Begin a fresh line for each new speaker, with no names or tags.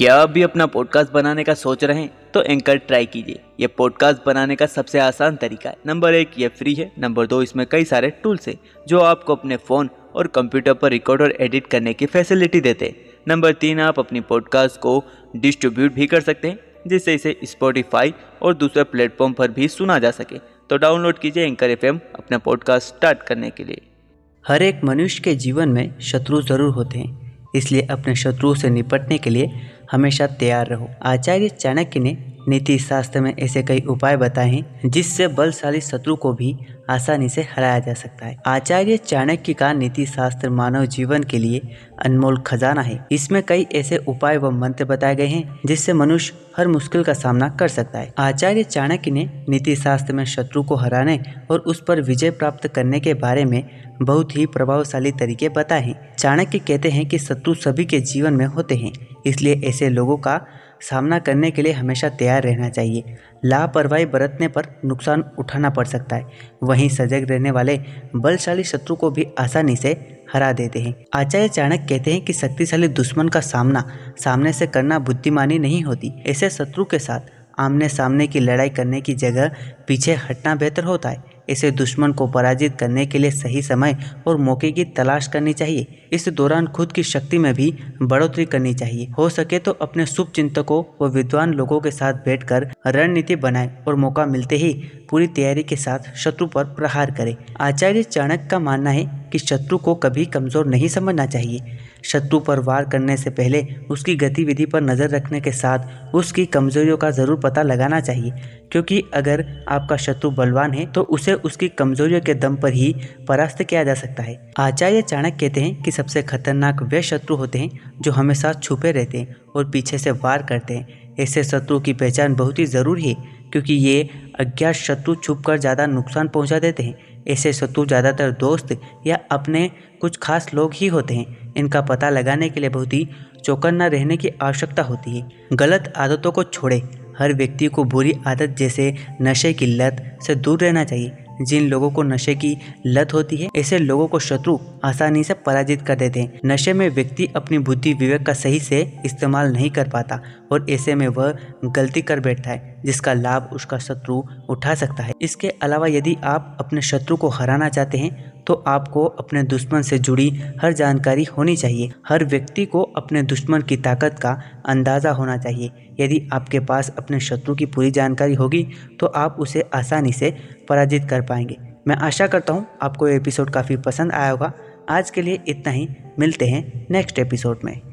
क्या आप भी अपना पॉडकास्ट बनाने का सोच रहे हैं तो एंकर ट्राई कीजिए। ये पॉडकास्ट बनाने का सबसे आसान तरीका है। नंबर एक, ये फ्री है। नंबर दो, इसमें कई सारे टूल्स हैं, जो आपको अपने फ़ोन और कंप्यूटर पर रिकॉर्ड और एडिट करने की फैसिलिटी देते हैं। नंबर तीन, आप अपनी पॉडकास्ट को डिस्ट्रीब्यूट भी कर सकते हैं, जिससे इसे स्पॉटिफाई और दूसरे प्लेटफॉर्म पर भी सुना जा सके। तो डाउनलोड कीजिए एंकर एफएम अपना पॉडकास्ट स्टार्ट करने के लिए।
हर एक मनुष्य के जीवन में शत्रु ज़रूर होते हैं, इसलिए अपने शत्रुओं से निपटने के लिए हमेशा तैयार रहो। आचार्य चाणक्य ने नीति शास्त्र में ऐसे कई उपाय बताए हैं जिससे बलशाली शत्रु को भी आसानी से हराया जा सकता है। आचार्य चाणक्य का नीति शास्त्र मानव जीवन के लिए अनमोल खजाना है। इसमें कई ऐसे उपाय व मंत्र बताए गए हैं जिससे मनुष्य हर मुश्किल का सामना कर सकता है। आचार्य चाणक्य ने नीति शास्त्र में शत्रु को हराने और उस पर विजय प्राप्त करने के बारे में बहुत ही प्रभावशाली तरीके बताए हैं। चाणक्य कहते हैं कि शत्रु सभी के जीवन में होते हैं, इसलिए ऐसे लोगों का सामना करने के लिए हमेशा तैयार रहना चाहिए। लापरवाही बरतने पर नुकसान उठाना पड़ सकता है। वहीं सजग रहने वाले बलशाली शत्रु को भी आसानी से हरा देते हैं। आचार्य चाणक्य कहते हैं कि शक्तिशाली दुश्मन का सामना सामने से करना बुद्धिमानी नहीं होती। ऐसे शत्रु के साथ आमने सामने की लड़ाई करने की जगह पीछे हटना बेहतर होता है। इसे दुश्मन को पराजित करने के लिए सही समय और मौके की तलाश करनी चाहिए। इस दौरान खुद की शक्ति में भी बढ़ोतरी करनी चाहिए। हो सके तो अपने शुभ चिंतकों व विद्वान लोगों के साथ बैठकर रणनीति बनाए और मौका मिलते ही पूरी तैयारी के साथ शत्रु पर प्रहार करें। आचार्य चाणक्य का मानना है कि शत्रु को कभी कमज़ोर नहीं समझना चाहिए। शत्रु पर वार करने से पहले उसकी गतिविधि पर नज़र रखने के साथ उसकी कमजोरियों का ज़रूर पता लगाना चाहिए, क्योंकि अगर आपका शत्रु बलवान है तो उसे उसकी कमजोरियों के दम पर ही परास्त किया जा सकता है। आचार्य चाणक्य कहते हैं कि सबसे खतरनाक वे शत्रु होते हैं जो हमेशा छुपे रहते हैं और पीछे से वार करते हैं। ऐसे शत्रु की पहचान बहुत ही ज़रूरी है, क्योंकि ये अज्ञात शत्रु छुप कर ज़्यादा नुकसान पहुँचा देते हैं। ऐसे शत्रु ज़्यादातर दोस्त या अपने कुछ खास लोग ही होते हैं। इनका पता लगाने के लिए बहुत ही चौकन्ना रहने की आवश्यकता होती है। गलत आदतों को छोड़ें। हर व्यक्ति को बुरी आदत जैसे नशे की लत से दूर रहना चाहिए। जिन लोगों को नशे की लत होती है, ऐसे लोगों को शत्रु आसानी से पराजित कर देते हैं। नशे में व्यक्ति अपनी बुद्धि विवेक का सही से इस्तेमाल नहीं कर पाता और ऐसे में वह गलती कर बैठता है, जिसका लाभ उसका शत्रु उठा सकता है। इसके अलावा यदि आप अपने शत्रु को हराना चाहते हैं तो आपको अपने दुश्मन से जुड़ी हर जानकारी होनी चाहिए। हर व्यक्ति को अपने दुश्मन की ताकत का अंदाज़ा होना चाहिए। यदि आपके पास अपने शत्रु की पूरी जानकारी होगी तो आप उसे आसानी से पराजित कर पाएँगे। मैं आशा करता हूँ आपको ये एपिसोड काफ़ी पसंद आया होगा। आज के लिए इतना ही। मिलते हैं नेक्स्ट एपिसोड में।